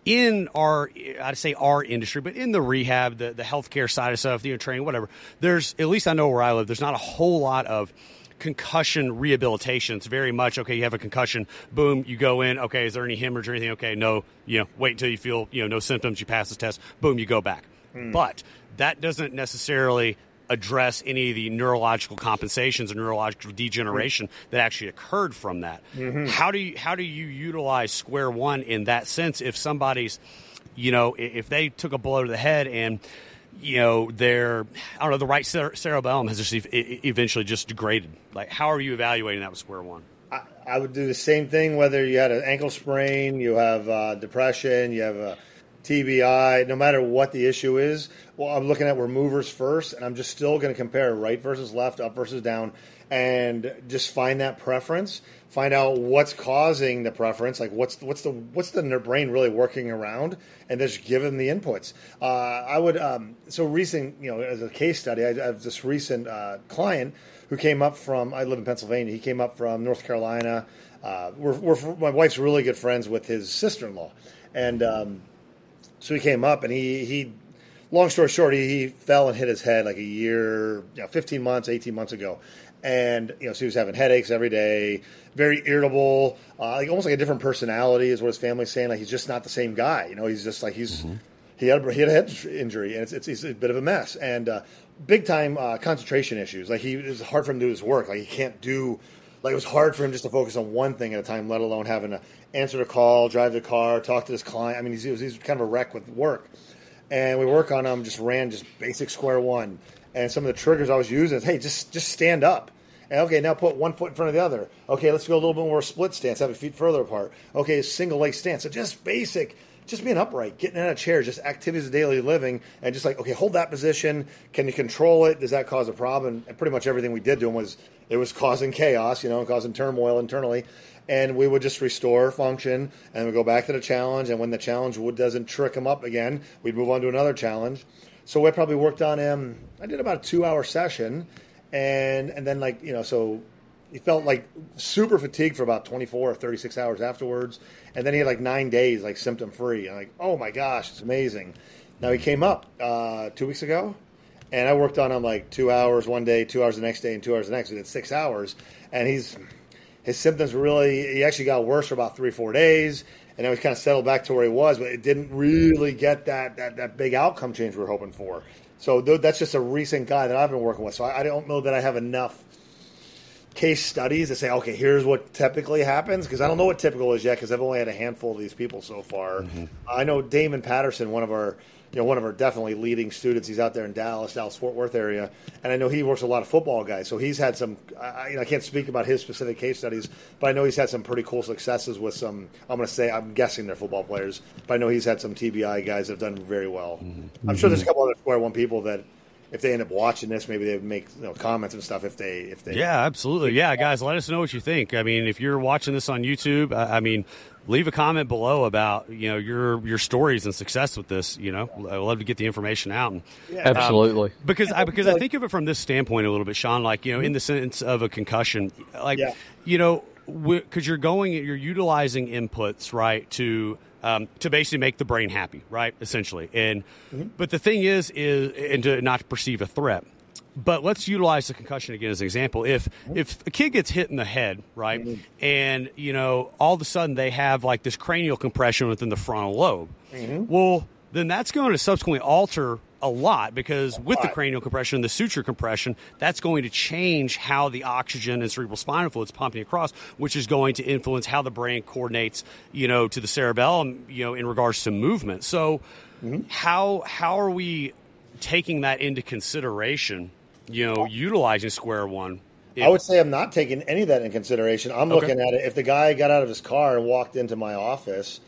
in our, I'd say our industry, but in the rehab, the, the healthcare side of stuff, you know, training, whatever, there's, at least I know where I live, there's not a whole lot of concussion rehabilitation. It's very much, okay, you have a concussion, boom, you go in, okay, is there any hemorrhage or anything? Okay, no, you know, wait until you feel, you know, no symptoms, you pass the test, boom, you go back. Hmm. But that doesn't necessarily address any of the neurological compensations or neurological degeneration that actually occurred from that. Mm-hmm. How do you how do you utilize square one in that sense if somebody's you know if they took a blow to the head and you know their I don't know the right cerebellum has just eventually just degraded. Like how are you evaluating that with square one? I, I would do the same thing whether you had an ankle sprain, you have uh, depression, you have a TBI, no matter what the issue is. Well, I'm looking at we're movers first, and I'm just still going to compare right versus left, up versus down, and just find that preference. Find out what's causing the preference, like what's what's the what's the brain really working around, and just give them the inputs. Uh, I would um, so recent, you know, as a case study, I, I have this recent uh, client who came up from. I live in Pennsylvania. He came up from North Carolina. Uh, we're, we're, my wife's really good friends with his sister-in-law, and um, so he came up and he he long story short, he, he fell and hit his head like a year, you know, 15 months, 18 months ago. And, you know, so he was having headaches every day, very irritable, uh, like almost like a different personality is what his family's saying. Like he's just not the same guy. You know, he's just like, he's, mm-hmm. he, had, a, he had a head injury and it's, it's, it's a bit of a mess. And uh, big time uh, concentration issues. Like he, it hard for him to do his work. Like he can't do, like it was hard for him just to focus on one thing at a time, let alone having to answer the call, drive the car, talk to his client. I mean, he's, he's kind of a wreck with work and we work on him, Just ran just basic square one, and some of the triggers I was using is hey, just just stand up. And okay, now put one foot in front of the other. Okay, let's go a little bit more split stance, have your feet further apart. Okay, single leg stance. So just basic, just being upright, getting out of chair, just activities of daily living, and just like, okay, hold that position. Can you control it? Does that cause a problem? And pretty much everything we did to him was it was causing chaos, you know, causing turmoil internally and we would just restore function and we go back to the challenge. And when the challenge would, doesn't trick him up again, we'd move on to another challenge. So I probably worked on him. I did about a two hour session, and and then like you know so he felt like super fatigued for about 24 or 36 hours afterwards and then he had like nine days like symptom free and like oh my gosh it's amazing now he came up uh, two weeks ago and i worked on him like two hours one day two hours the next day and two hours the next we did six hours and he's his symptoms really, he actually got worse for about three, four days, and then he kind of settled back to where he was, but it didn't really get that, that, that big outcome change we are hoping for. So that's just a recent guy that I've been working with. So I, I don't know that I have enough case studies to say, okay, here's what typically happens because I don't know what typical is yet because I've only had a handful of these people so far. Mm-hmm. I know Damon Patterson, one of our you know, one of our definitely leading students. He's out there in Dallas, Dallas Fort Worth area, and I know he works a lot of football guys. So he's had some. I, you know, I can't speak about his specific case studies, but I know he's had some pretty cool successes with some. I'm going to say I'm guessing they're football players, but I know he's had some TBI guys that have done very well. Mm-hmm. I'm sure there's a couple other square one people that if they end up watching this, maybe they make you know, comments and stuff. If they, if they, yeah, absolutely, yeah, guys, let us know what you think. I mean, if you're watching this on YouTube, I, I mean, leave a comment below about you know your your stories and success with this. You know, I love to get the information out. And, yeah. Um, Absolutely, because I because I think of it from this standpoint a little bit, Shawn. Like you know, in the sense of a concussion, like yeah. you know, because you're going, you're utilizing inputs right to. Um, to basically make the brain happy, right? Essentially, and mm-hmm. but the thing is, is and to not perceive a threat but let's utilize the concussion again as an example. If if a kid gets hit in the head, right, mm-hmm. and you know all of a sudden they have like this cranial compression within the frontal lobe, mm-hmm. well, then that's going to subsequently alter a lot because with lot. the cranial compression, the suture compression, that's going to change how the oxygen and cerebral spinal fluid is pumping across, which is going to influence how the brain coordinates, you know, to the cerebellum, you know, in regards to movement. So, mm-hmm. how how are we taking that into consideration? you know, utilizing Square One. If, I would say I'm not taking any of that in consideration. I'm okay. looking at it. If the guy got out of his car and walked into my office,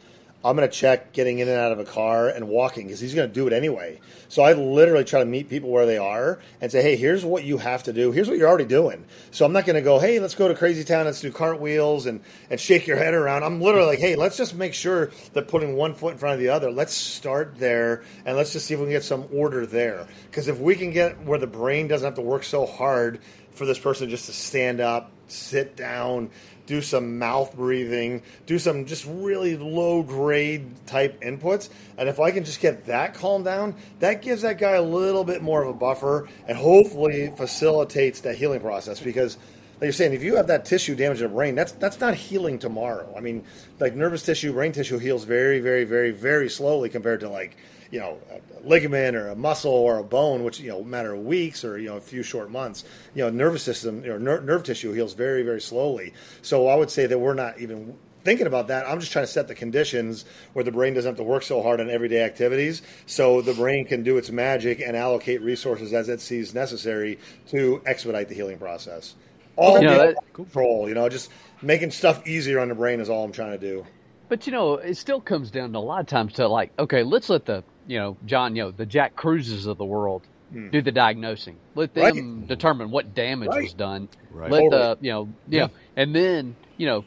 I'm going to check getting in and out of a car and walking because he's going to do it anyway. So I literally try to meet people where they are and say, hey, here's what you have to do. Here's what you're already doing. So I'm not going to go, hey, let's go to Crazy Town, let's do cartwheels and, and shake your head around. I'm literally like, hey, let's just make sure that putting one foot in front of the other, let's start there and let's just see if we can get some order there. Because if we can get where the brain doesn't have to work so hard for this person just to stand up, sit down, do some mouth breathing, do some just really low grade type inputs. And if I can just get that calmed down, that gives that guy a little bit more of a buffer and hopefully facilitates that healing process because like you're saying, if you have that tissue damage in the brain, that's that's not healing tomorrow. I mean, like nervous tissue, brain tissue heals very, very, very, very slowly compared to like you know, a ligament or a muscle or a bone, which you know matter of weeks or you know a few short months. You know, nervous system or ner- nerve tissue heals very very slowly. So I would say that we're not even thinking about that. I'm just trying to set the conditions where the brain doesn't have to work so hard on everyday activities, so the brain can do its magic and allocate resources as it sees necessary to expedite the healing process. All you know, that, control, you know, just making stuff easier on the brain is all I'm trying to do. But you know, it still comes down to a lot of times to like, okay, let's let the you know, John, you know, the Jack Kruses of the world mm. do the diagnosing. Let them right. determine what damage right. was done. Right. Let totally. the, you know, yeah. And then, you know,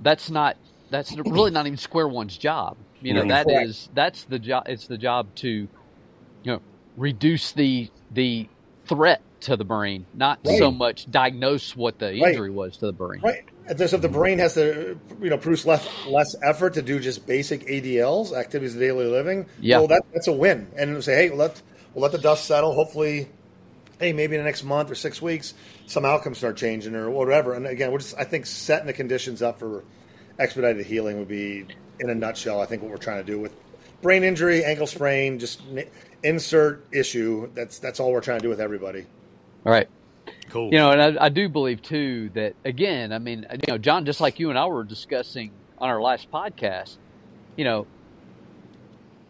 that's not, that's really not even Square One's job. You know, that is, that's the job, it's the job to, you know, reduce the, the threat to the brain, not Right. so much diagnose what the Right. injury was to the brain. Right. So if the brain has to, you know, produce less less effort to do just basic ADLs, activities of daily living, Yeah. well, that, that's a win. And say, hey, let we'll let the dust settle. Hopefully, hey, maybe in the next month or six weeks, some outcomes start changing or whatever. And again, we're just, I think, setting the conditions up for expedited healing would be, in a nutshell, I think what we're trying to do with brain injury, ankle sprain, just insert issue. That's that's all we're trying to do with everybody. All right. Cool. You know, and I, I do believe too that again, I mean, you know, John, just like you and I were discussing on our last podcast, you know,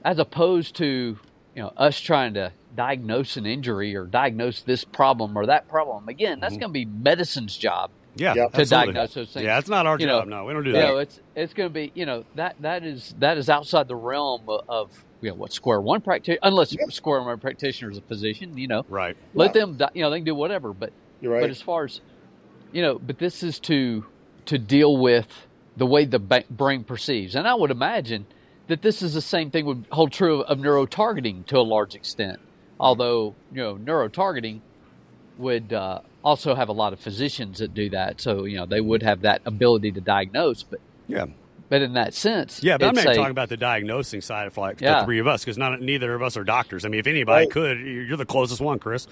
as opposed to you know us trying to diagnose an injury or diagnose this problem or that problem, again, that's mm-hmm. going to be medicine's job. yeah, To absolutely. diagnose those things. Yeah, it's not our You know, job. no, we don't do You that. know, it's it's going to be you know that that is that is outside the realm of, of you know what square one practitioner unless Yep. square one practitioner is a physician, you know, right. let Yeah. them you know they can do whatever, but You're right. but as far as you know, but this is to to deal with the way the brain perceives, and I would imagine that this is the same thing would hold true of neuro targeting to a large extent. Although you know, neuro targeting would uh, also have a lot of physicians that do that, so you know they would have that ability to diagnose. But Yeah. But in that sense, Yeah, but I'm not a- talking about the diagnosing side of like the three of us because not neither of us are doctors. I mean, if anybody Right. could, you're the closest one, Chris.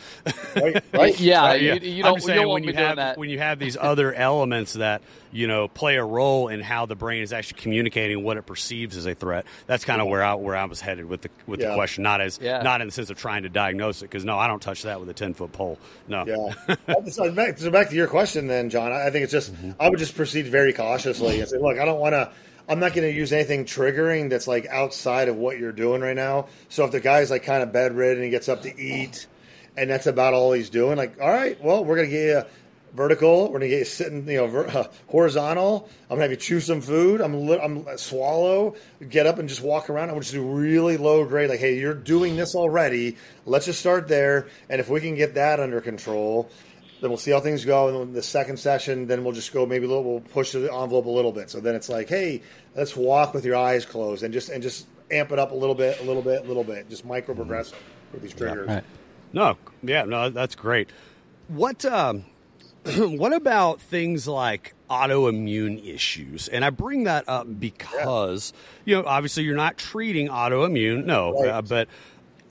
right, [LAUGHS] right. Yeah, Right, you, yeah. you I'm don't, just you saying don't when you have that. when you have these other elements that you know play a role in how the brain is actually communicating what it perceives as a threat. That's kind of where I where I was headed with the with the question, not as Yeah. not in the sense of trying to diagnose it because no, I don't touch that with a ten foot pole. No, Yeah. [LAUGHS] so, back, so back to your question, then, John. I I think it's just mm-hmm. I would just proceed very cautiously and say, look, I don't want to. I'm not going to use anything triggering that's like outside of what you're doing right now. So if the guy's like kind of bedridden, he gets up to eat, and that's about all he's doing, like, all right, well, we're going to get you vertical. We're going to get you sitting, you know, ver- uh, [LAUGHS] horizontal. I'm going to have you chew some food. I'm, li- I'm swallow, get up and just walk around. I'm to do really low grade. Like, hey, you're doing this already. Let's just start there. And if we can get that under control, then we'll see how things go. And then the second session, then we'll just go maybe a little. We'll push the envelope a little bit. So then it's like, hey, let's walk with your eyes closed and just and just amp it up a little bit, a little bit, a little bit. Just micro progressive with these triggers. Right. No, yeah, no, that's great. What um, [CLEARS THROAT] what about things like autoimmune issues? And I bring that up because you know, obviously, you're not treating autoimmune, no, Right. uh, but.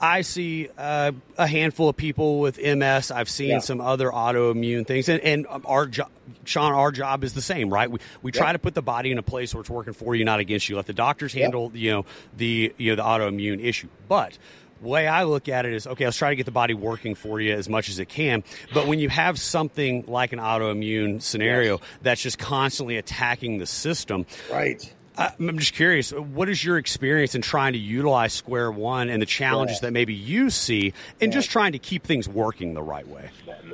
I see uh, a handful of people with MS. I've seen Yeah. some other autoimmune things, and, and our job, Shawn, our job is the same, right? We we try to put the body in a place where it's working for you, not against you. Let the doctors handle, you know, the you know the autoimmune issue. But way I look at it is okay, let's try to get the body working for you as much as it can. But when you have something like an autoimmune scenario that's just constantly attacking the system, Right. I- I'm just curious, what is your experience in trying to utilize Square One and the challenges Yeah. that maybe you see in just trying to keep things working the right way?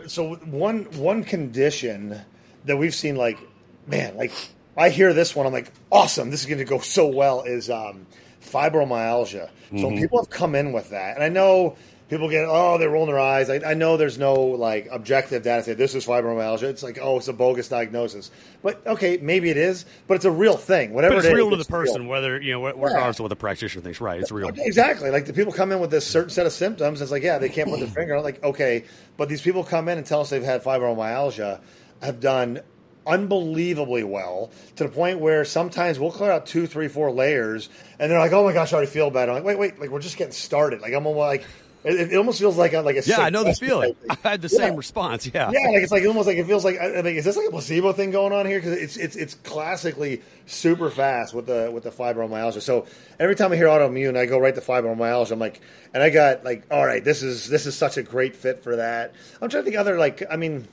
so one one condition that we've seen like man like i hear this one i'm like awesome this is going to go so well is um, fibromyalgia so mm-hmm. people have come in with that and i know people get oh they're rolling their eyes I, I know there's no like objective data to say this is fibromyalgia it's like oh it's a bogus diagnosis but okay maybe it is but it's a real thing whatever But it's it is, real to the it's real. person, whether you know, regardless of what the practitioner thinks. Right? It's real. Exactly. Like the people come in with this certain set of symptoms. It's like, yeah, they can't put their [CLEARS THROAT] finger on. it. Like, okay, but these people come in and tell us they've had fibromyalgia, have done unbelievably well to the point where sometimes we'll clear out two, three, four layers, and they're like, oh my gosh, I already feel bad. I'm like, wait, wait, like we're just getting started. Like I'm almost like. It, it almost feels like a, like a Yeah, I know the feeling. [LAUGHS] I had the Yeah. same response. Yeah. Yeah, like it's like almost like it feels like I mean, is this like a placebo thing going on here? Because it's it's it's classically super fast with the with the fibromyalgia. So every time I hear autoimmune, I go right to fibromyalgia. I'm like, and I got like, all right, this is this is such a great fit for that. I'm trying to think other like, I mean,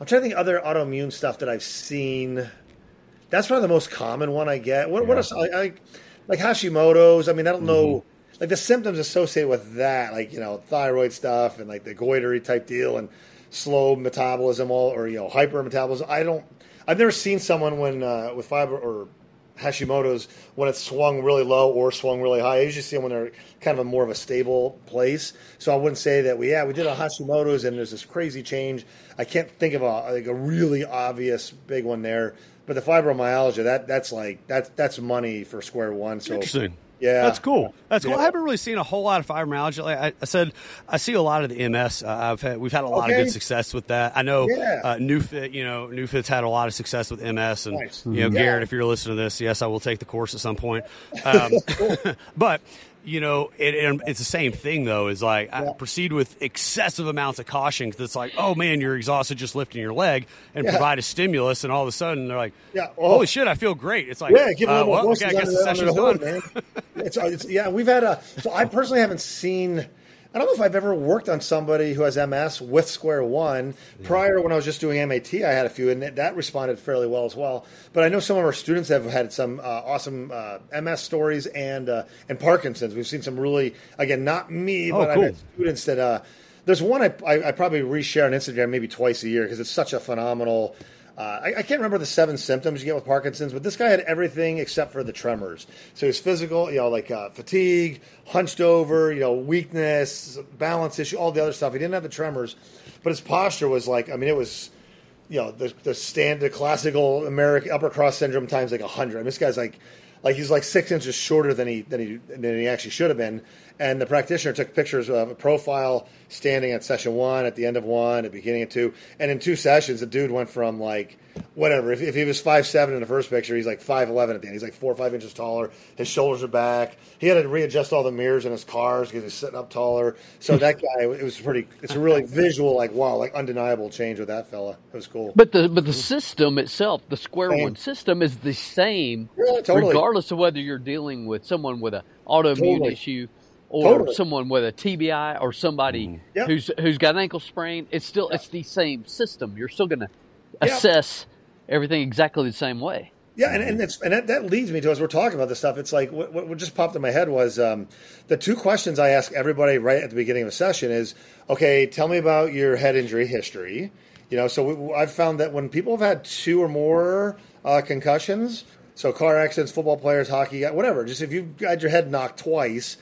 I'm trying to think other autoimmune stuff that I've seen. That's probably the most common one I get. What what are some- like like Hashimoto's? I mean, I don't know like the symptoms associated with that, like you know thyroid stuff and like the goitery type deal and slow metabolism, all or you know hypermetabolism. I don't. I've never seen someone when uh, with fiber or Hashimoto's when it's swung really low or swung really high. I usually see them when they're kind of a more of a stable place. So I wouldn't say that we yeah we did a Hashimoto's and there's this crazy change. I can't think of a like a really obvious big one there. But the fibromyalgia that that's like that's that's money for square one. So Interesting. Yeah. That's cool. That's cool. Yeah. I haven't really seen a whole lot of fibromyalgia. Like I, I said, I see a lot of the MS. Uh, I've had, we've had a lot of good success with that. I know Yeah. uh, NeuFit. You know, NeuFit's had a lot of success with MS. And Nice. you know, Yeah. Garrett, if you're listening to this, yes, I will take the course at some point. [LAUGHS] Um, [LAUGHS] but you know, it, it- it's the same thing though. Is like I Yeah. proceed with excessive amounts of caution because it's like, oh man, you're exhausted just lifting your leg, and Yeah. provide a stimulus, and all of a sudden they're like, Yeah. Oh. holy shit, I feel great. It's like, Yeah, give a uh, little well, okay, I guess the the- session's done. man. It's, it's, yeah, we've had a. So I personally haven't seen. I don't know if I've ever worked on somebody who has MS with Square One. Prior, when I was just doing MAT, I had a few, and that- that responded fairly well as well. But I know some of our students have had some uh, awesome uh, MS stories and uh, and Parkinson's. We've seen some really, again, not me, Oh, but I've had students that. Uh, there's one I, I, I probably reshare on Instagram maybe twice a year because it's such a phenomenal. Uh, I, I can't remember the seven symptoms you get with Parkinson's, but this guy had everything except for the tremors. So he's physical, you know, like uh, fatigue, hunched over, you know, weakness, balance issue, all the other stuff. He didn't have the tremors, but his posture was like, I mean, it was, you know, the the standard classical American upper cross syndrome times like hundred. I mean, this guy's like, like he's like six inches shorter than he than he than he actually should have been. And the practitioner took pictures of a profile standing at session one, at the end of one, at the beginning of two, and in two sessions, the dude went from like whatever. If, if he was five seven in the first picture, he's like five eleven at the end. He's like four or five inches taller. His shoulders are back. He had to readjust all the mirrors in his cars because he's sitting up taller. So [LAUGHS] that guy, it was pretty. It's a really visual, like wow, like undeniable change with that fella. It was cool. But the but the system itself, the square Same. one system, is the same, Yeah, totally. regardless of whether you're dealing with someone with an autoimmune Totally. issue or Totally. someone with a TBI or somebody Yep. who's who's got an ankle sprain. It's still it's the same system. You're still going to Yeah. assess everything exactly the same way. Yeah, and, and it's and that, that leads me to as we're talking about this stuff. It's like what, what what just popped in my head was um, the two questions I ask everybody right at the beginning of a session is, okay, tell me about your head injury history. You know, so we, I've found that when people have had two or more uh, concussions, so car accidents, football players, hockey, whatever, just if you've had your head knocked twice,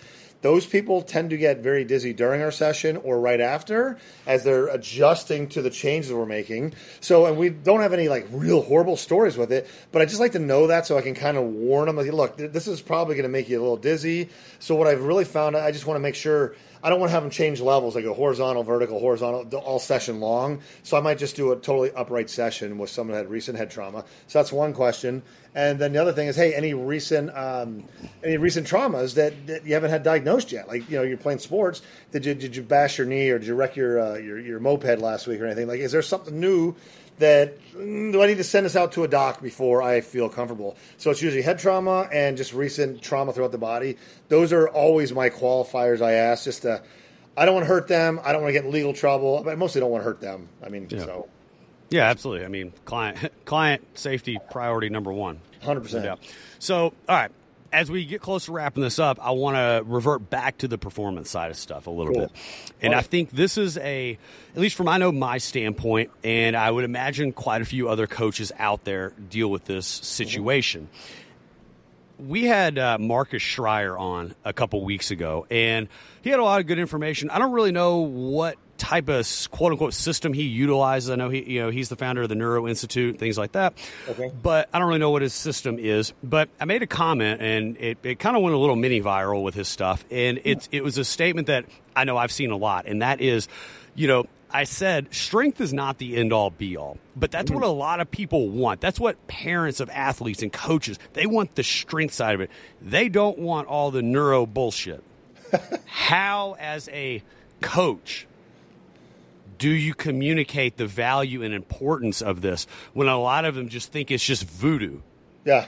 those people tend to get very dizzy during our session or right after as they're adjusting to the changes we're making. So, and we don't have any like real horrible stories with it, but I just like to know that so I can kind of warn them like, look, this is probably going to make you a little dizzy. So, what I've really found, I just want to make sure I don't want to have them change levels. I go horizontal, vertical, horizontal all session long. So I might just do a totally upright session with someone that had recent head trauma. So that's one question. And then the other thing is, hey, any recent um, any recent traumas that, that you haven't had diagnosed yet? Like you know, you're playing sports. Did you did you bash your knee or did you wreck your uh, your your moped last week or anything? Like, is there something new? That mm, do I need to send this out to a doc before I feel comfortable? So it's usually head trauma and just recent trauma throughout the body. Those are always my qualifiers. I ask just to. I don't want to hurt them. I don't want to get in legal trouble. But I mostly don't want to hurt them. I mean, so Yeah, absolutely. I mean, client [LAUGHS] client safety priority number one. hundred percent. Yeah. So, all right. As we get close to wrapping this up, I want to revert back to the performance side of stuff a little Cool. bit. And All I think this is a, at least from I know my standpoint, and I would imagine quite a few other coaches out there deal with this situation. We had uh, Marcus Schreier on a couple weeks ago, and he had a lot of good information. I don't really know what type of quote unquote system he utilizes. I know he, you know, he's the founder of the Neuro Institute, things like that. Okay. But I don't really know what his system is. But I made a comment, and it, it kind of went a little mini viral with his stuff. And hmm. it's it was a statement that I know I've seen a lot, and that is, you know, I said strength is not the end all be all, but that's what hmm. a lot of people want. That's what parents of athletes and coaches they want the strength side of it. They don't want all the neuro bullshit. [LAUGHS] How, as a coach, do you communicate the value and importance of this when a lot of them just think it's just voodoo? Yeah.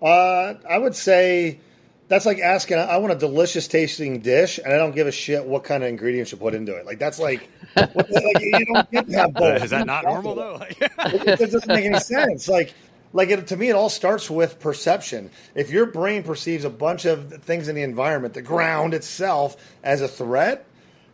Uh, I would say that's like asking, I want a delicious tasting dish, and I don't give a shit what kind of ingredients you put into it. Like, that's like, what, like you don't get to have [LAUGHS] both. Is that not normal though? [LAUGHS] It doesn't make any sense. Like, like it, to me, it all starts with perception. If your brain perceives a bunch of things in the environment, the ground itself, as a threat,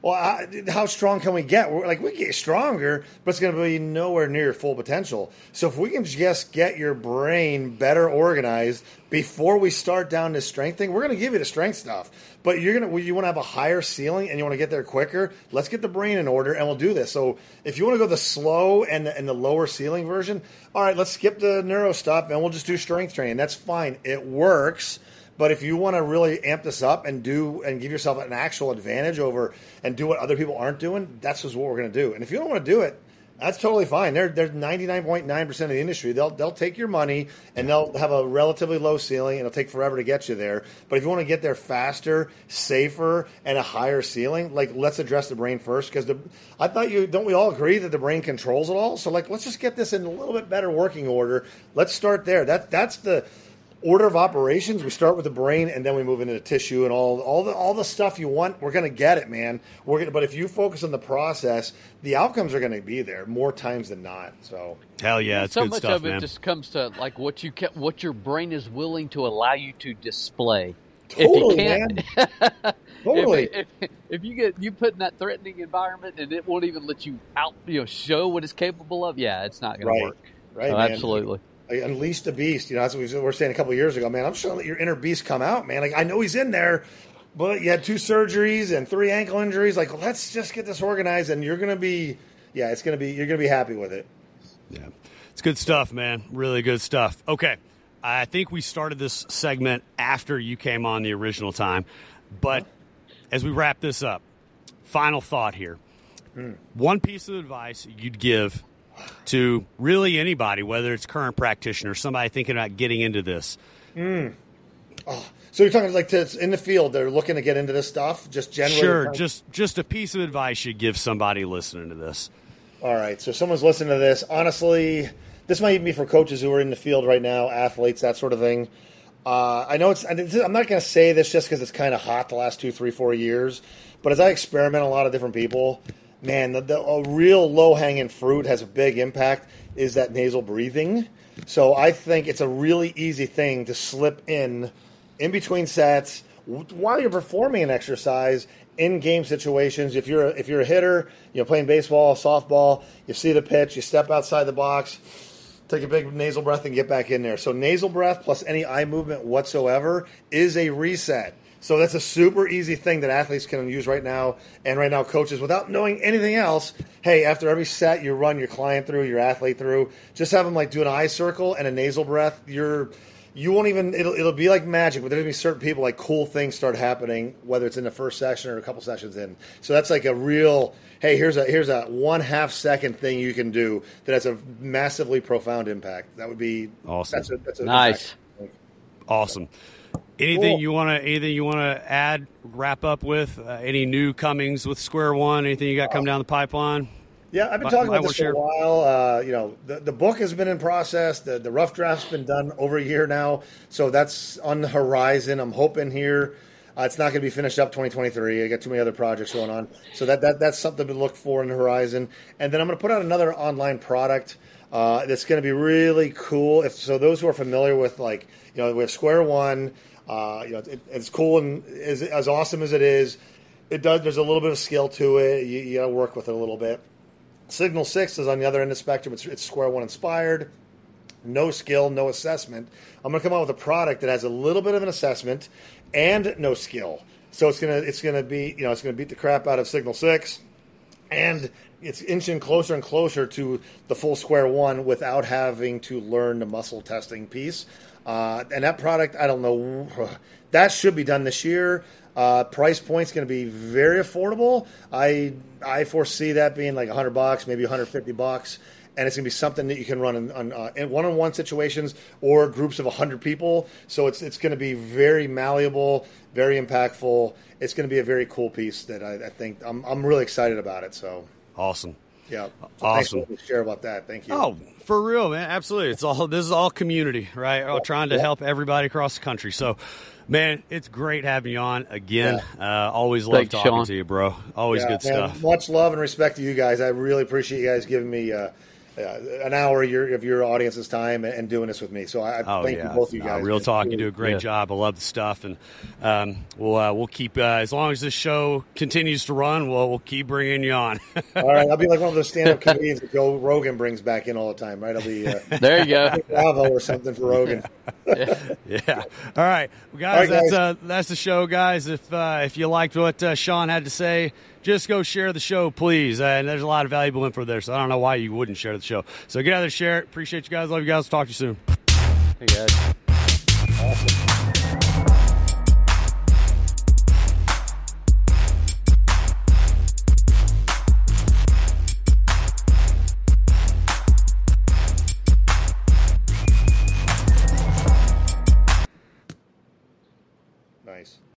well, I, how strong can we get? We're, like we get stronger, but it's going to be nowhere near your full potential. So if we can just get your brain better organized before we start down this strength thing, we're going to give you the strength stuff. But you're going to you want to have a higher ceiling and you want to get there quicker. Let's get the brain in order and we'll do this. So if you want to go the slow and the, and the lower ceiling version, all right, let's skip the neuro stuff and we'll just do strength training. That's fine. It works. But if you want to really amp this up and do and give yourself an actual advantage over and do what other people aren't doing, that's just what we're going to do. And if you don't want to do it, that's totally fine. They're they're ninety nine point nine percent of the industry. They'll they'll take your money and they'll have a relatively low ceiling and it'll take forever to get you there. But if you want to get there faster, safer, and a higher ceiling, like let's address the brain first because I thought you don't we all agree that the brain controls it all. So like let's just get this in a little bit better working order. Let's start there. That that's the order of operations, we start with the brain and then we move into the tissue and all all the all the stuff you want. We're gonna get it, man. We're gonna, but if you focus on the process, the outcomes are gonna be there more times than not. So hell yeah, it's so good much stuff, of it man. just comes to like what you can, what your brain is willing to allow you to display. totally, if you can't, man. [LAUGHS] Totally. If, if, if you get you put in that threatening environment and it won't even let you out, you know, show what it's capable of, yeah, it's not going Right. to work. right, So man. absolutely. Like, unleash the beast. You know, that's what we were saying a couple years ago, man. I'm just to let your inner beast come out, man. Like I know he's in there, but you had two surgeries and three ankle injuries. Like let's just get this organized, and you're gonna be, yeah, it's gonna be, you're gonna be happy with it. Yeah. It's good stuff, man. Really good stuff. Okay. I think we started this segment after you came on the original time. But as we wrap this up, final thought here. Hmm. One piece of advice you'd give to really anybody, whether it's current practitioner, somebody thinking about getting into this. So you're talking like to, in the field, they're looking to get into this stuff, just generally. Sure, just just a piece of advice you'd give somebody listening to this. All right. So someone's listening to this. Honestly, this might even be for coaches who are in the field right now, athletes, that sort of thing. Uh, I know it's. I'm not going to say this just because it's kind of hot the last two, three, four years. But as I experiment a lot of different people, man, the, the a real low hanging fruit has a big impact. Is that nasal breathing? So I think it's a really easy thing to slip in in between sets while you're performing an exercise in game situations. If you're a, if you're a hitter, you know playing baseball, softball, you see the pitch, you step outside the box, take a big nasal breath and get back in there. So nasal breath plus any eye movement whatsoever is a reset. So that's a super easy thing that athletes can use right now, and right now coaches without knowing anything else. Hey, after every set, you run your client through, your athlete through. Just have them like do an eye circle and a nasal breath. You're you won't even it'll it'll be like magic, but there's gonna be certain people like cool things start happening, whether it's in the first session or a couple sessions in. So that's like a real hey, here's a here's a one half second thing you can do that has a massively profound impact. That would be Awesome. That's a, that's a Nice. Awesome. Anything Cool. you want to anything you want to add? Wrap up with uh, any new comings with Square One? Anything you got coming down the pipeline? Yeah, I've been talking about this for a while. Uh, you know, the, the book has been in process. The, the rough draft's been done over a year now, so that's on the horizon. I'm hoping here. Uh, it's not going to be finished up 2023. I got too many other projects going on, so that, that that's something to look for in the horizon. And then I'm going to put out another online product uh, that's going to be really cool. If so, those who are familiar with like you know with Square One, uh, you know, it, it's cool and as, as awesome as it is, it does. There's a little bit of skill to it. You, you got to work with it a little bit. Signal Six is on the other end of the spectrum. It's, it's Square One inspired. No skill, no assessment. I'm going to come out with a product that has a little bit of an assessment and no skill. So it's gonna it's gonna be you know it's gonna beat the crap out of Signal Six, and it's inching closer and closer to the full Square One without having to learn the muscle testing piece. Uh, and that product, I don't know, [SIGHS] that should be done this year. Uh, price point's going to be very affordable. I I foresee that being like 100 bucks, maybe 150 bucks, and it's going to be something that you can run in, on, uh, in one-on-one situations or groups of 100 people. So it's it's going to be very malleable, very impactful. It's going to be a very cool piece that I, I think I'm I'm really excited about it. So Awesome. Yeah, so Awesome. Thanks for share about that. Thank you. Oh, for real, man. Absolutely. It's all this is all community, right? Oh, trying to help everybody across the country. So, man, it's great having you on again. Uh, always love Thanks, talking Shawn. to you, bro. Always Yeah, good man, stuff. Much love and respect to you guys. I really appreciate you guys giving me uh, an hour of your, of your audience's time and, and doing this with me. So I, I Oh thank yeah, you both of you No, guys. real man. talk. You do a great Yeah. job. I love the stuff, and um, we'll uh, we'll keep uh, as long as this show continues to run. We'll we'll keep bringing you on. [LAUGHS] All right, I'll be like one of those stand-up comedians that Joe Rogan brings back in all the time. Right? I'll be uh, [LAUGHS] There you go. Bravo or something for Rogan. [LAUGHS] yeah. All right, well, guys. All right, that's guys. uh, that's the show, guys. If uh, if you liked what uh, Shawn had to say, just go share the show, please. Uh, and there's a lot of valuable info there, so I don't know why you wouldn't share the show. So get out there, share it. Appreciate you guys. Love you guys. Talk to you soon. Hey guys. Awesome.